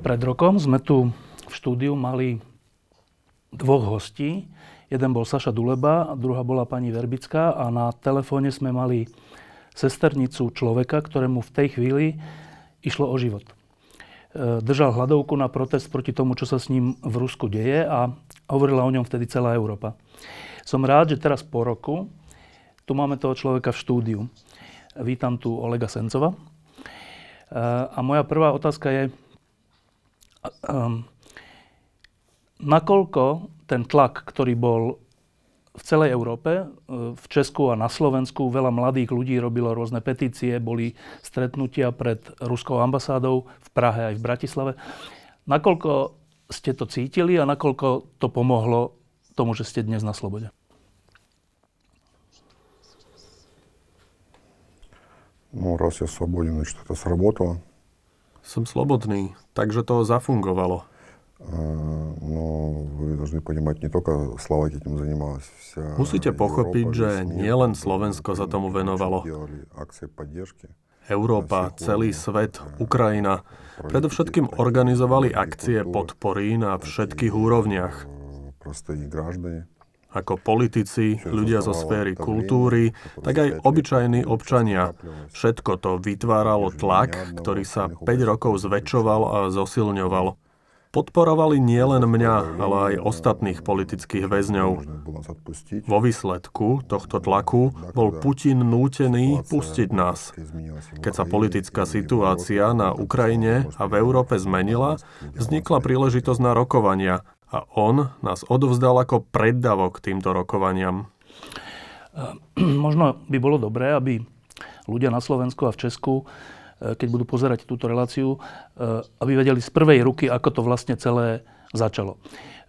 Pred rokom sme tu v štúdiu mali dvoch hostí. Jeden bol Saša Duleba druhá bola pani Verbická a na telefóne sme mali sesternicu človeka, ktorému v tej chvíli išlo o život. E, držal hladovku na protest proti tomu, čo sa s ním v Rusku deje a hovorila o ňom vtedy celá Európa. Som rád, že teraz po roku tu máme toho človeka v štúdiu. Vítam tu Olega Sencova. E, a moja prvá otázka je, um, nakoľko ten tlak, ktorý bol v celej Európe, uh, v Česku a na Slovensku, veľa mladých ľudí robilo rôzne petície, boli stretnutia pred ruskou ambasádou v Prahe aj v Bratislave. Nakoľko ste to cítili a nakoľko to pomohlo tomu, že ste dnes na slobode? Ну, раз я свободен, значит, это сработало. Som slobodný, takže to zafungovalo. Но вы должны понимать, не только Словакия этим занималась. Вся Musíte pochopiť, že nielen Slovensko sa tomu venovalo. Európa, celý svet, Ukrajina. Predovšetkým organizovali akcie podpory na všetkých úrovniach. Простые граждане ako politici, ľudia zo sféry kultúry, tak aj obyčajní občania. Všetko to vytváralo tlak, ktorý sa 5 rokov zväčšoval a zosilňoval. Podporovali nielen mňa, ale aj ostatných politických väzňov. Vo výsledku tohto tlaku bol Putin nútený pustiť nás. Keď sa politická situácia na Ukrajine a v Európe zmenila, vznikla príležitosť na rokovania a on nás odovzdal ako preddavok týmto rokovaniam. Možno by bolo dobré, aby ľudia na Slovensku a v Česku, e, keď budú pozerať túto reláciu, e, aby vedeli z prvej ruky, ako to vlastne celé začalo.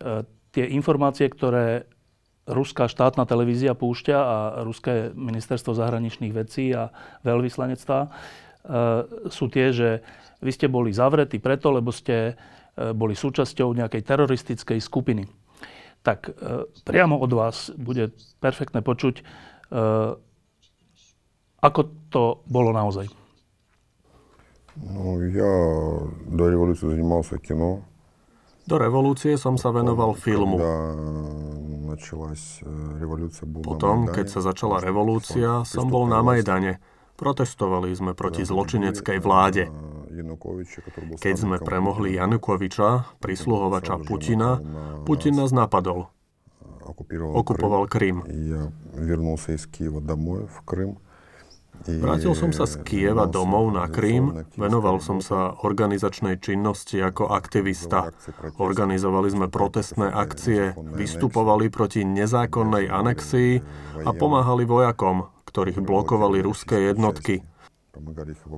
E, tie informácie, ktoré ruská štátna televízia púšťa a ruské ministerstvo zahraničných vecí a veľvyslanectva sú tie, že vy ste boli zavretí preto, lebo ste E, boli súčasťou nejakej teroristickej skupiny. Tak e, priamo od vás bude perfektné počuť, e, ako to bolo naozaj. No, ja do revolúcie zajímal sa kino. Do revolúcie som sa venoval filmu. Potom, keď sa začala revolúcia, som bol na Majdane. Protestovali sme proti zločineckej vláde. Keď sme premohli Janukoviča, prisluhovača Putina, Putin nás napadol. Okupoval Krym. Vrátil som sa z Kieva domov na Krím, venoval som sa organizačnej činnosti ako aktivista. Organizovali sme protestné akcie, vystupovali proti nezákonnej anexii a pomáhali vojakom, ktorých blokovali ruské jednotky.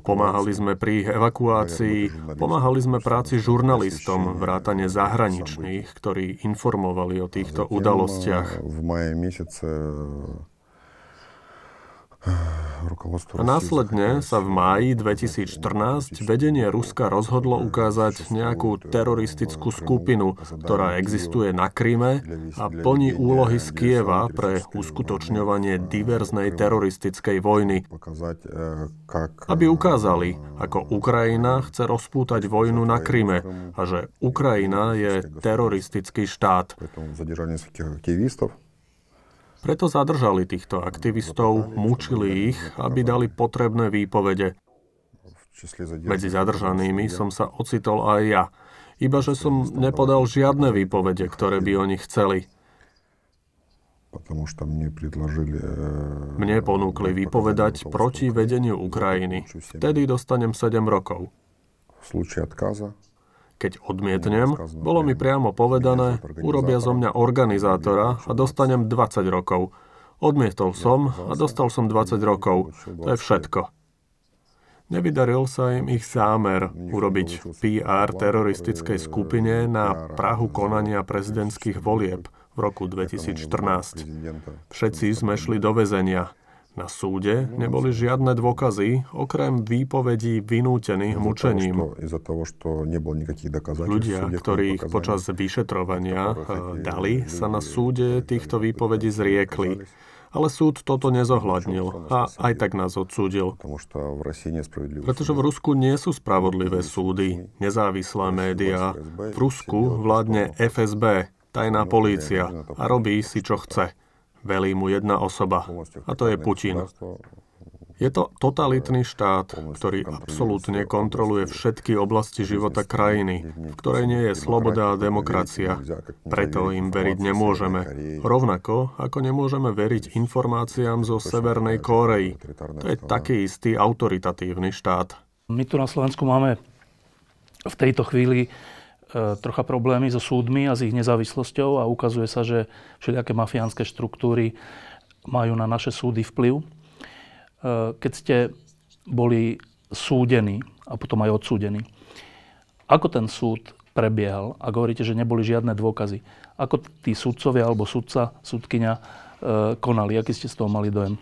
Pomáhali sme pri evakuácii, pomáhali sme práci žurnalistom, vrátane zahraničných, ktorí informovali o týchto udalostiach. V maji mesiace a následne sa v máji 2014 vedenie Ruska rozhodlo ukázať nejakú teroristickú skupinu, ktorá existuje na Kryme a plní úlohy z Kieva pre uskutočňovanie diverznej teroristickej vojny. Aby ukázali, ako Ukrajina chce rozpútať vojnu na Kryme a že Ukrajina je teroristický štát. Preto zadržali týchto aktivistov, mučili ich, aby dali potrebné výpovede. Medzi zadržanými som sa ocitol aj ja, iba že som nepodal žiadne výpovede, ktoré by oni chceli. Mne ponúkli vypovedať proti vedeniu Ukrajiny. Vtedy dostanem 7 rokov. Keď odmietnem, bolo mi priamo povedané, urobia zo mňa organizátora a dostanem 20 rokov. Odmietol som a dostal som 20 rokov. To je všetko. Nevydaril sa im ich zámer urobiť PR teroristickej skupine na Prahu konania prezidentských volieb v roku 2014. Všetci sme šli do väzenia. Na súde neboli žiadne dôkazy, okrem výpovedí vynútených mučením. Ľudia, ktorých počas vyšetrovania eh, dali, sa na súde týchto výpovedí zriekli. Ale súd toto nezohľadnil a aj tak nás odsúdil. Pretože v Rusku nie sú spravodlivé súdy, nezávislé médiá. V Rusku vládne FSB, tajná polícia a robí si, čo chce. Velí mu jedna osoba a to je Putin. Je to totalitný štát, ktorý absolútne kontroluje všetky oblasti života krajiny, v ktorej nie je sloboda a demokracia. Preto im veriť nemôžeme. Rovnako ako nemôžeme veriť informáciám zo Severnej Kórei. To je taký istý autoritatívny štát. My tu na Slovensku máme v tejto chvíli trocha problémy so súdmi a s ich nezávislosťou a ukazuje sa, že všelijaké mafiánske štruktúry majú na naše súdy vplyv. E, keď ste boli súdení a potom aj odsúdení, ako ten súd prebiehal? A hovoríte, že neboli žiadne dôkazy. Ako tí súdcovia alebo súdca, súdkynia e, konali? Aký ste z toho mali dojem?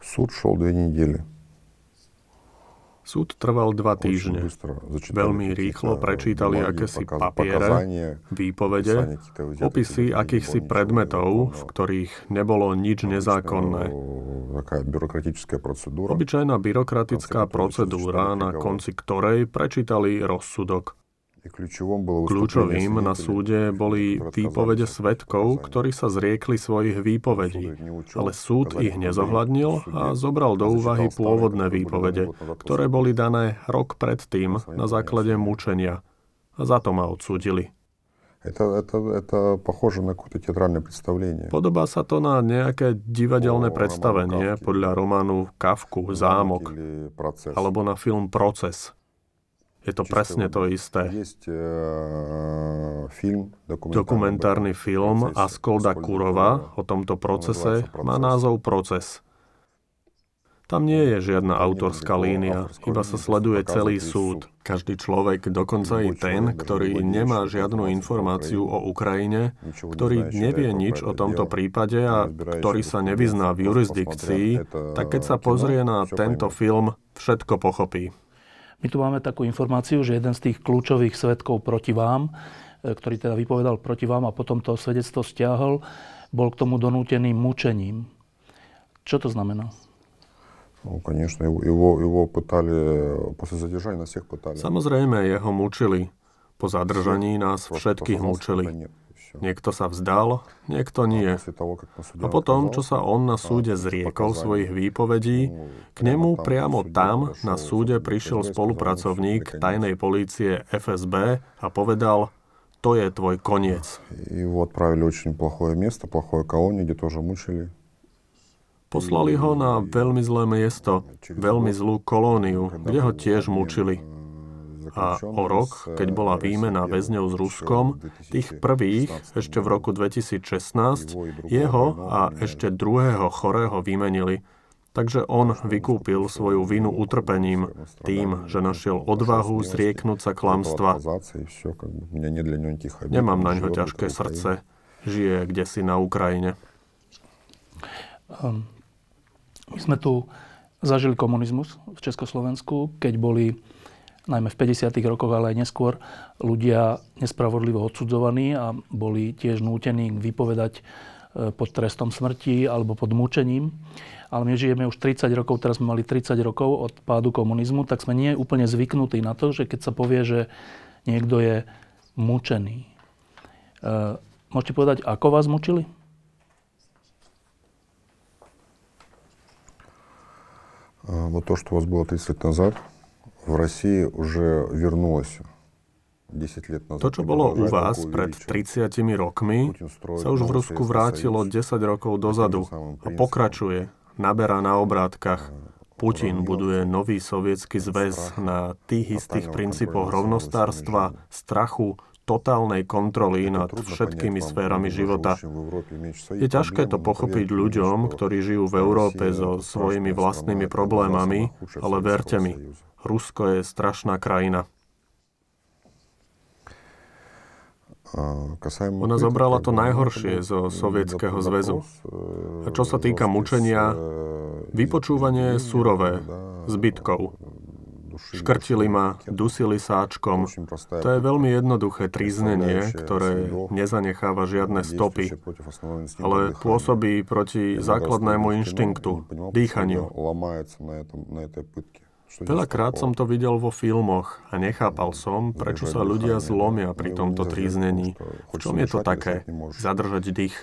Súd šol dve nedele. Súd trval dva týždne. Veľmi rýchlo prečítali akési papiere, výpovede, opisy akýchsi predmetov, v ktorých nebolo nič nezákonné. Obyčajná byrokratická procedúra, na konci ktorej prečítali rozsudok. Kľúčovým na súde boli výpovede svetkov, ktorí sa zriekli svojich výpovedí, ale súd ich nezohľadnil a zobral do úvahy pôvodné výpovede, ktoré boli dané rok predtým na základe mučenia. A za to ma odsúdili. Podobá sa to na nejaké divadelné predstavenie podľa románu Kafku Zámok. alebo na film Proces. Je to presne to isté. Dokumentárny film Askolda Kurova. O tomto procese. má názov Proces. Tam nie je žiadna autorská línia, iba sa sleduje celý súd. Každý človek, dokonca i ten, ktorý nemá žiadnu informáciu o Ukrajine, ktorý nevie nič o tomto prípade a ktorý sa nevyzná v jurisdikcii, tak keď sa pozrie na tento film, všetko pochopí. My tu máme takú informáciu, že jeden z tých kľúčových svetkov proti vám, e, ktorý teda vypovedal proti vám a potom to svedectvo stiahol, bol k tomu donútený mučením. Čo to znamená? No, конечно, его, его, его pýtali, после задержания нас всех pýtali. Samozrejme, jeho mučili. Po zadržaní nás všetkých mučili. Niekto sa vzdal, niekto nie. A potom, čo sa on na súde zriekol svojich výpovedí, k nemu priamo tam na súde prišiel spolupracovník tajnej polície FSB a povedal, to je tvoj koniec. Poslali ho na veľmi zlé miesto, veľmi zlú kolóniu, kde ho tiež mučili a o rok, keď bola výmena väzňov s Ruskom, tých prvých ešte v roku 2016, jeho a ešte druhého chorého vymenili. Takže on vykúpil svoju vinu utrpením tým, že našiel odvahu zrieknúť sa klamstva. Nemám na ňo ťažké srdce. Žije kde si na Ukrajine. Ehm, my sme tu zažili komunizmus v Československu, keď boli najmä v 50. rokoch, ale aj neskôr, ľudia nespravodlivo odsudzovaní a boli tiež nútení vypovedať e, pod trestom smrti alebo pod mučením. Ale my žijeme už 30 rokov, teraz sme mali 30 rokov od pádu komunizmu, tak sme nie úplne zvyknutí na to, že keď sa povie, že niekto je mučený. E, môžete povedať, ako vás mučili? Вот то, что у вас было 30 лет назад, v Россii už вернулось to, čo bolo u vás pred 30 rokmi, sa už v Rusku vrátilo 10 rokov dozadu a pokračuje, naberá na obrátkach. Putin buduje nový sovietský zväz na tých istých princípoch rovnostárstva, strachu, totálnej kontroly nad všetkými sférami života. Je ťažké to pochopiť ľuďom, ktorí žijú v Európe so svojimi vlastnými problémami, ale verte mi, Rusko je strašná krajina. Ona zobrala to najhoršie zo Sovietskeho zväzu. A čo sa týka mučenia, vypočúvanie je surové, zbytkov. Škrtili ma, dusili sáčkom. To je veľmi jednoduché tríznenie, ktoré nezanecháva žiadne stopy, ale pôsobí proti základnému inštinktu, dýchaniu. Veľakrát som to videl vo filmoch a nechápal som, prečo sa ľudia zlomia pri tomto tríznení. V čom je to také? Zadržať dých.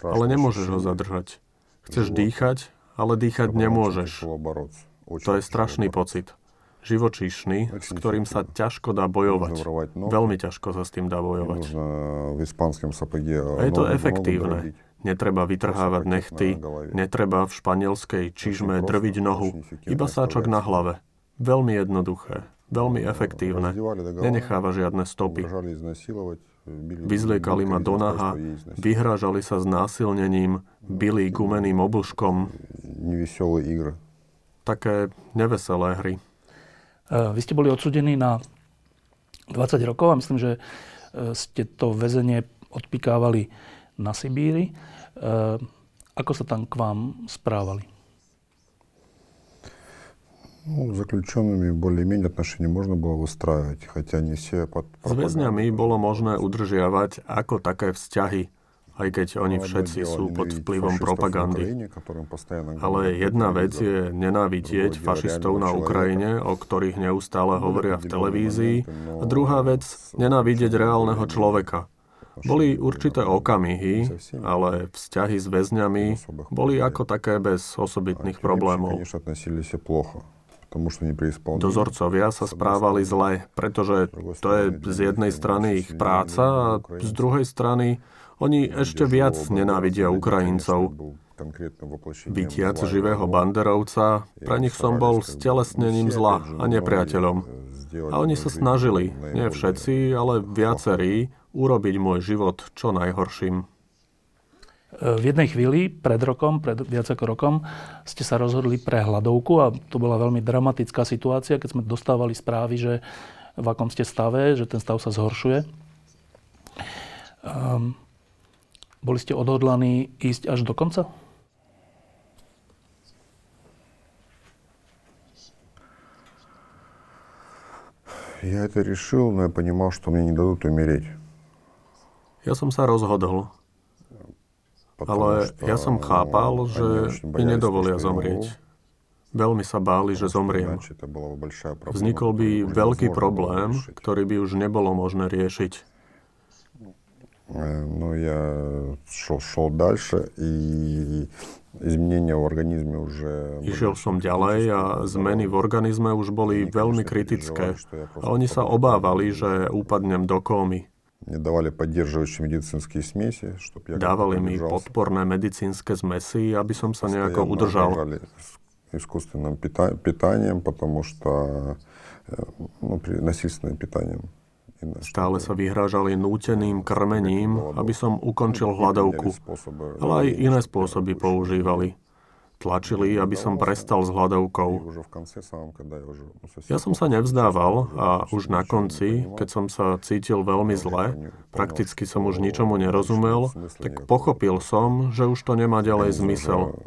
Ale nemôžeš ho zadržať. Chceš dýchať, ale dýchať nemôžeš. To je strašný pocit. Živočíšny, s ktorým sa ťažko dá bojovať. Veľmi ťažko sa s tým dá bojovať. A je to efektívne. Netreba vytrhávať nechty, netreba v španielskej čižme drviť nohu, iba sáčok na hlave. Veľmi jednoduché, veľmi efektívne. Nenecháva žiadne stopy. Vyzliekali ma do naha, vyhrážali sa s násilnením, bili gumeným obuškom Také neveselé hry. Vy ste boli odsudení na 20 rokov a myslím, že e, ste to väzenie odpikávali na Sibíri. Eh, ako sa tam k vám správali? Ну, заключенными более-менее отношения можно было выстраивать, хотя не все под... S väzňami bolo možné udržiavať ako také vzťahy, aj keď oni všetci sú pod vplyvom propagandy. Ale jedna vec je nenávidieť fašistov na Ukrajine, o ktorých neustále hovoria v televízii, a druhá vec nenávidieť reálneho človeka, boli určité okamihy, ale vzťahy s väzňami boli ako také bez osobitných problémov. Dozorcovia sa správali zle, pretože to je z jednej strany ich práca a z druhej strany oni ešte viac nenávidia Ukrajincov. Vytiac živého banderovca, pre nich som bol stelesnením zla a nepriateľom. A oni sa snažili, nie všetci, ale viacerí, urobiť môj život čo najhorším. V jednej chvíli, pred rokom, pred viac ako rokom, ste sa rozhodli pre hľadovku a to bola veľmi dramatická situácia, keď sme dostávali správy, že v akom ste stave, že ten stav sa zhoršuje. Um, boli ste odhodlaní ísť až do konca? Я это решил, но я понимал, что мне не дадут умереть. Ja som sa rozhodol. Ale ja som chápal, že mi nedovolia zomrieť. Veľmi sa báli, že zomriem. Vznikol by veľký problém, ktorý by už nebolo možné riešiť. No ja šol, šol дальше и изменения в организме уже... Išiel som ďalej a zmeny v organizme už boli veľmi kritické. A oni sa obávali, že upadnem do kómy. Dávali mi podporné medicínske zmesy, aby som sa nejako udržal. искусственным питанием, потому что ну, насильственным питанием. Stále sa vyhrážali núteným krmením, aby som ukončil hľadovku, ale aj iné spôsoby používali tlačili, aby som prestal s hľadovkou. Ja som sa nevzdával a už na konci, keď som sa cítil veľmi zle, prakticky som už ničomu nerozumel, tak pochopil som, že už to nemá ďalej zmysel.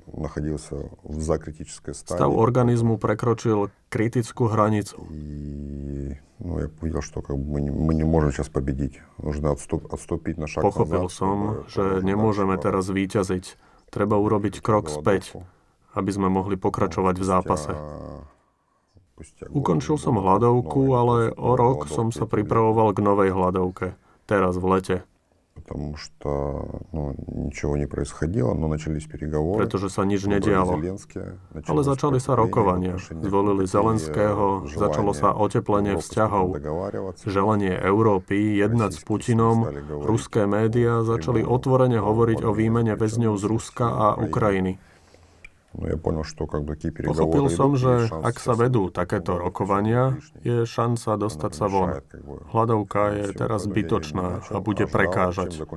Stav organizmu prekročil kritickú hranicu. Ну, я понял, что как бы мы, не, мы не можем сейчас победить. Нужно отступ, отступить на шаг Pochopil назад, som, že nemôžeme teraz výťaziť. Treba urobiť krok späť aby sme mohli pokračovať v zápase. Ukončil som hľadovku, ale o rok som sa pripravoval k novej hľadovke. Teraz v lete. Потому что ну, ничего не происходило, но начались переговоры. Pretože sa nič nedialo. Ale začali sa rokovania. Zvolili Zelenského, začalo sa oteplenie vzťahov. Želanie Európy jednať s Putinom, ruské médiá začali otvorene hovoriť o výmene väzňov z Ruska a Ukrajiny. Pochopil som, že ak sa vedú takéto rokovania, je šanca dostať sa von. Hľadovka je teraz zbytočná a bude prekážať.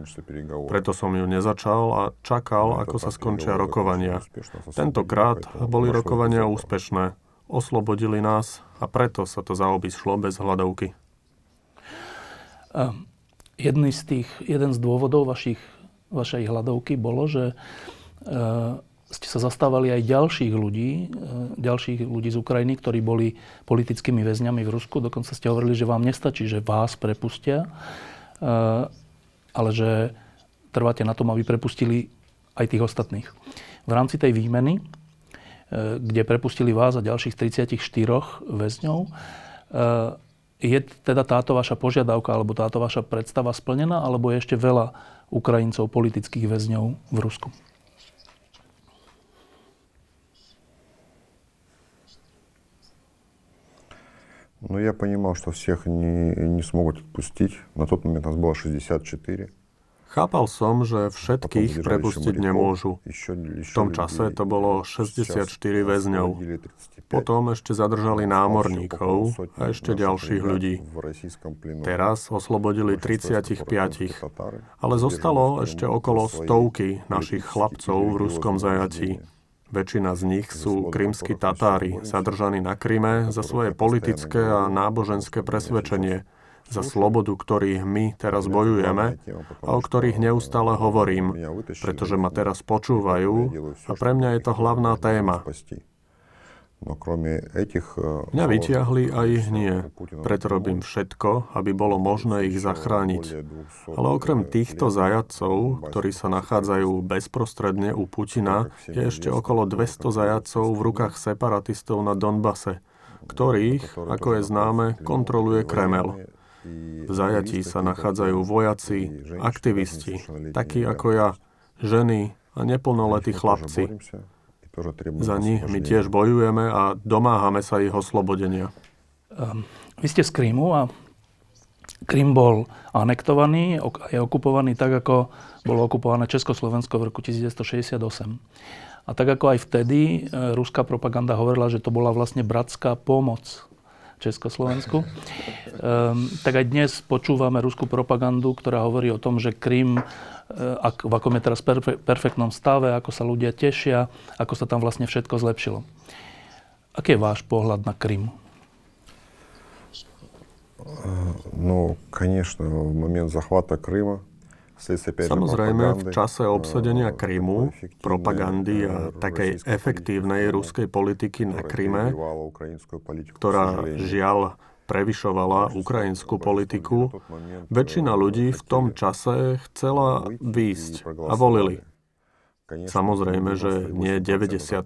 Preto som ju nezačal a čakal, ako sa skončia rokovania. Tentokrát boli rokovania úspešné. Oslobodili nás a preto sa to zaobišlo bez hľadovky. Jedný z tých, jeden z dôvodov vašich, vašej hľadovky bolo, že ste sa zastávali aj ďalších ľudí, e, ďalších ľudí z Ukrajiny, ktorí boli politickými väzňami v Rusku. Dokonca ste hovorili, že vám nestačí, že vás prepustia, e, ale že trváte na tom, aby prepustili aj tých ostatných. V rámci tej výmeny, e, kde prepustili vás a ďalších 34 väzňov, je teda táto vaša požiadavka alebo táto vaša predstava splnená, alebo je ešte veľa Ukrajincov politických väzňov v Rusku? Но я понимал, что всех не, не смогут отпустить. На тот момент нас было 64. Chápal som, že všetkých prepustiť nemôžu. V tom čase to bolo 64 väzňov. Potom ešte zadržali námorníkov a ešte ďalších ľudí. Teraz oslobodili 35. Ale zostalo ešte okolo stovky našich chlapcov v ruskom zajatí. Väčšina z nich sú krymskí Tatári, zadržaní na Kryme za svoje politické a náboženské presvedčenie, za slobodu, ktorých my teraz bojujeme a o ktorých neustále hovorím, pretože ma teraz počúvajú a pre mňa je to hlavná téma. No, э, Mňa vyťahli a ich nie. Preto robím všetko, aby bolo možné ich zachrániť. Ale okrem týchto zajacov, ktorí sa nachádzajú bezprostredne u Putina, je ešte okolo 200 zajacov v rukách separatistov na Donbase, ktorých, ako je známe, kontroluje Kremel. V zajatí sa nachádzajú vojaci, aktivisti, takí ako ja, ženy a neplnoletí chlapci. Za nich my tiež bojujeme a domáhame sa ich oslobodenia. Um, vy ste z Krymu a Krym bol anektovaný, je okupovaný tak, ako bolo okupované Československo v roku 1968. A tak ako aj vtedy e, ruská propaganda hovorila, že to bola vlastne bratská pomoc Československu. Um, tak aj dnes počúvame ruskú propagandu, ktorá hovorí o tom, že Krym Eh, ak, v akom je teraz perfe, perfektnom stave, ako sa ľudia tešia, ako sa tam vlastne všetko zlepšilo. Aký je váš pohľad na Krym? No, конечно, в момент захвата Крыма Samozrejme, v čase obsadenia Krymu, propagandy a takej efektívnej ruskej politiky na Kryme, ktorá žiaľ prevyšovala ukrajinskú politiku, väčšina ľudí v tom čase chcela výjsť a volili. Samozrejme, že nie 98%,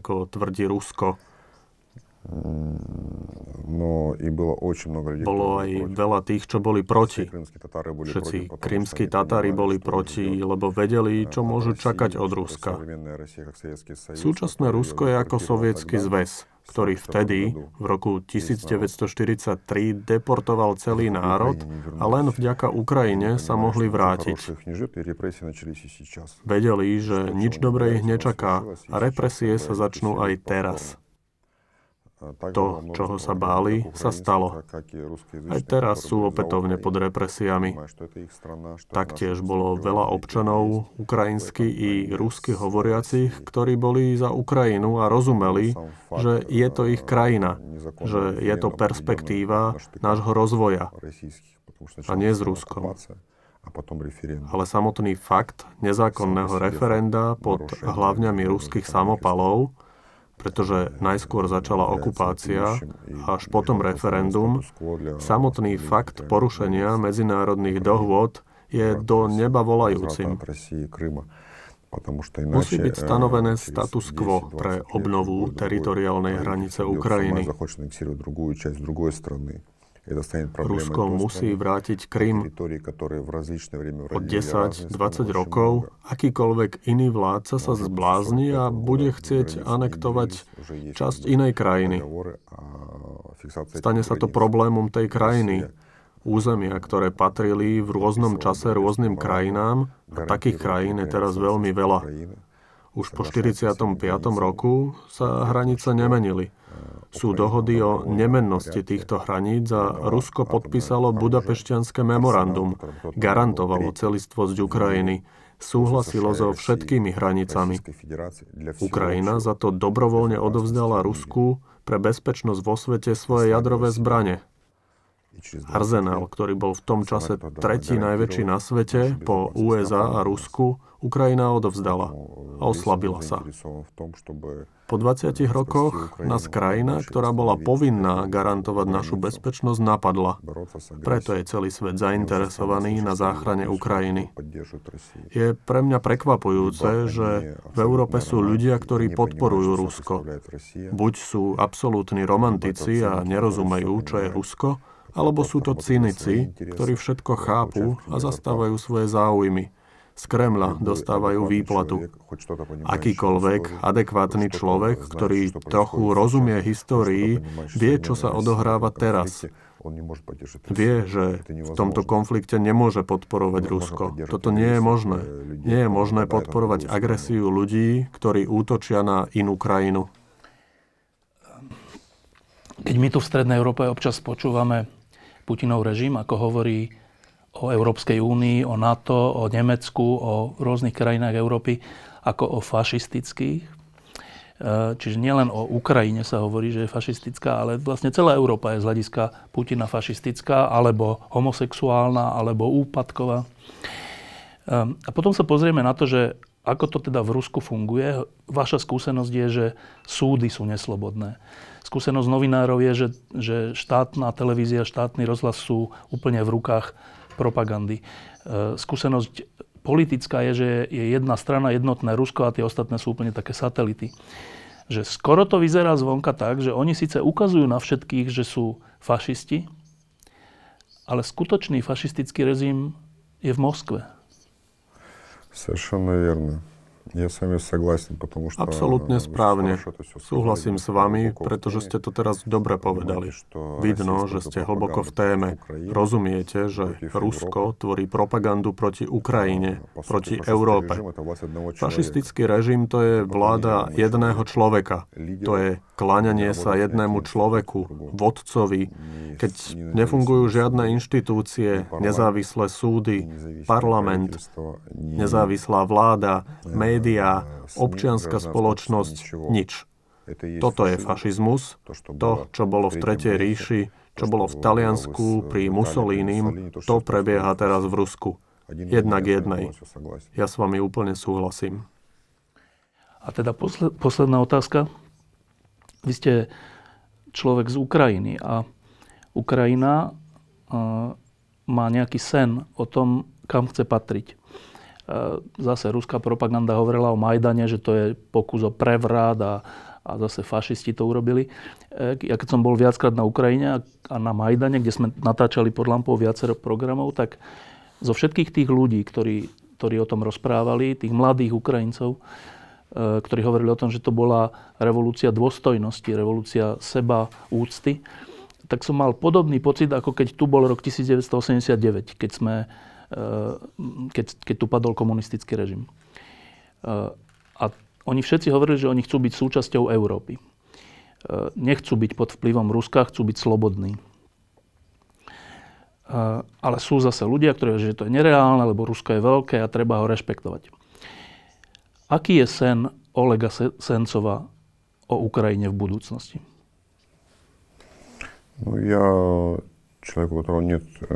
ako tvrdí Rusko. No, bolo aj veľa tých, čo boli proti. Všetci krímsky Tatári boli proti, lebo vedeli, čo môžu čakať od Ruska. Súčasné Rusko je ako sovietský zväz ktorý vtedy, v roku 1943, deportoval celý národ a len vďaka Ukrajine sa mohli vrátiť. Vedeli, že nič dobré ich nečaká a represie sa začnú aj teraz. To, čoho sa báli, sa stalo. Aj teraz sú opätovne pod represiami. Taktiež bolo veľa občanov, ukrajinsky i rusky hovoriacich, ktorí boli za Ukrajinu a rozumeli, že je to ich krajina, že je to perspektíva nášho rozvoja a nie s Ruskom. Ale samotný fakt nezákonného referenda pod hlavňami ruských samopalov pretože najskôr začala okupácia, až potom referendum, samotný fakt porušenia medzinárodných dohôd je do neba volajúcim. Musí byť stanovené status quo pre obnovu teritoriálnej hranice Ukrajiny. Rusko musí vrátiť Krym o 10-20 rokov. Akýkoľvek iný vládca sa zblázni a bude chcieť anektovať časť inej krajiny. Stane sa to problémom tej krajiny. Územia, ktoré patrili v rôznom čase rôznym krajinám, a takých krajín je teraz veľmi veľa. Už po 45. roku sa hranice nemenili. Sú dohody o nemennosti týchto hraníc a Rusko podpísalo budapešťanské memorandum, garantovalo celistvosť Ukrajiny, súhlasilo so všetkými hranicami. Ukrajina za to dobrovoľne odovzdala Rusku pre bezpečnosť vo svete svoje jadrové zbrane. Arzenál, ktorý bol v tom čase tretí najväčší na svete po USA a Rusku, Ukrajina odovzdala a oslabila sa. Po 20 rokoch nás krajina, ktorá bola povinná garantovať našu bezpečnosť, napadla. Preto je celý svet zainteresovaný na záchrane Ukrajiny. Je pre mňa prekvapujúce, že v Európe sú ľudia, ktorí podporujú Rusko. Buď sú absolútni romantici a nerozumejú, čo je Rusko, alebo sú to cynici, ktorí všetko chápu a zastávajú svoje záujmy. Z Kremla dostávajú výplatu. Akýkoľvek adekvátny človek, ktorý trochu rozumie histórii, vie, čo sa odohráva teraz. Vie, že v tomto konflikte nemôže podporovať Rusko. Toto nie je možné. Nie je možné podporovať agresiu ľudí, ktorí útočia na inú krajinu. Keď my tu v Strednej Európe občas počúvame Putinov režim, ako hovorí o Európskej únii, o NATO, o Nemecku, o rôznych krajinách Európy, ako o fašistických. E, čiže nielen o Ukrajine sa hovorí, že je fašistická, ale vlastne celá Európa je z hľadiska Putina fašistická, alebo homosexuálna, alebo úpadková. E, a potom sa pozrieme na to, že ako to teda v Rusku funguje. Vaša skúsenosť je, že súdy sú neslobodné skúsenosť novinárov je, že, že štátna televízia, štátny rozhlas sú úplne v rukách propagandy. E, skúsenosť politická je, že je jedna strana jednotné Rusko a tie ostatné sú úplne také satelity. Že skoro to vyzerá zvonka tak, že oni síce ukazujú na všetkých, že sú fašisti, ale skutočný fašistický režim je v Moskve. Совершенно верно. Ja som согласен, потому что... Absolutne správne. Súhlasím s vami, pretože ste to teraz dobre povedali. Vidno, že ste hlboko v téme. Rozumiete, že Rusko tvorí propagandu proti Ukrajine, proti Európe. Fašistický režim to je vláda jedného človeka. To je kláňanie sa jednému človeku, vodcovi, keď nefungujú žiadne inštitúcie, nezávislé súdy, parlament, nezávislá vláda, médiá, občianská spoločnosť, nič. Toto je fašizmus, to, čo bolo v Tretej ríši, čo bolo v Taliansku pri Mussolínim, to prebieha teraz v Rusku. Jednak jednej. Ja s vami úplne súhlasím. A teda posled, posledná otázka. Vy ste človek z Ukrajiny a Ukrajina uh, má nejaký sen o tom, kam chce patriť. E, zase ruská propaganda hovorila o Majdane, že to je pokus o prevrat a, a zase fašisti to urobili. E, ja keď som bol viackrát na Ukrajine a na Majdane, kde sme natáčali pod lampou viacero programov, tak zo všetkých tých ľudí, ktorí, ktorí o tom rozprávali, tých mladých Ukrajincov, e, ktorí hovorili o tom, že to bola revolúcia dôstojnosti, revolúcia seba, úcty, tak som mal podobný pocit, ako keď tu bol rok 1989, keď sme Eh, keď, keď tu padol komunistický režim. Eh, a oni všetci hovorili, že oni chcú byť súčasťou Európy. Nechcú byť pod vplyvom Ruska, chcú byť slobodní. Ale sú zase ľudia, ktorí hovoria, že to je nereálne, lebo Rusko je veľké a treba ho rešpektovať. Aký je sen Olega Sencova o Ukrajine v budúcnosti? No ja Človek, u ktorého нет e,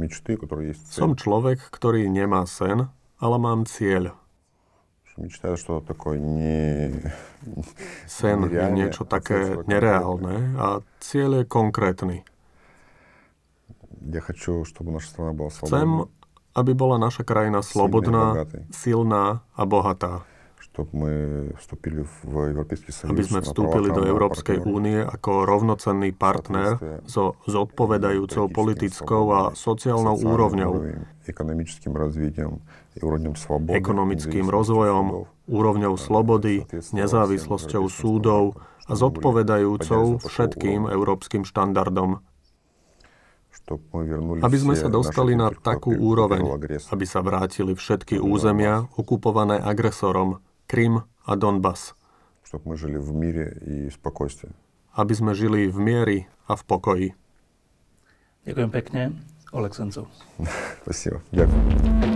мечты, который есть цель. Som človek, ktorý nemá sen, ale mám cieľ. Мечта что такое не... Sen je niečo také nereálne a cieľ je konkrétny. Ja хочу, чтобы наша страна была свободна. Chcem, aby bola naša krajina slobodná, silná a bohatá. Aby sme vstúpili do Európskej únie ako rovnocenný partner so zodpovedajúcou politickou a sociálnou úrovňou, ekonomickým rozvojom, úrovňou slobody, nezávislosťou súdov a zodpovedajúcou všetkým európskym štandardom aby sme sa dostali na takú úroveň, aby sa vrátili všetky územia okupované agresorom, Krym a Donbass. Aby sme žili v miery a v pokoji. Ďakujem pekne. Oleg Sencov. Спасибо. Ďakujem.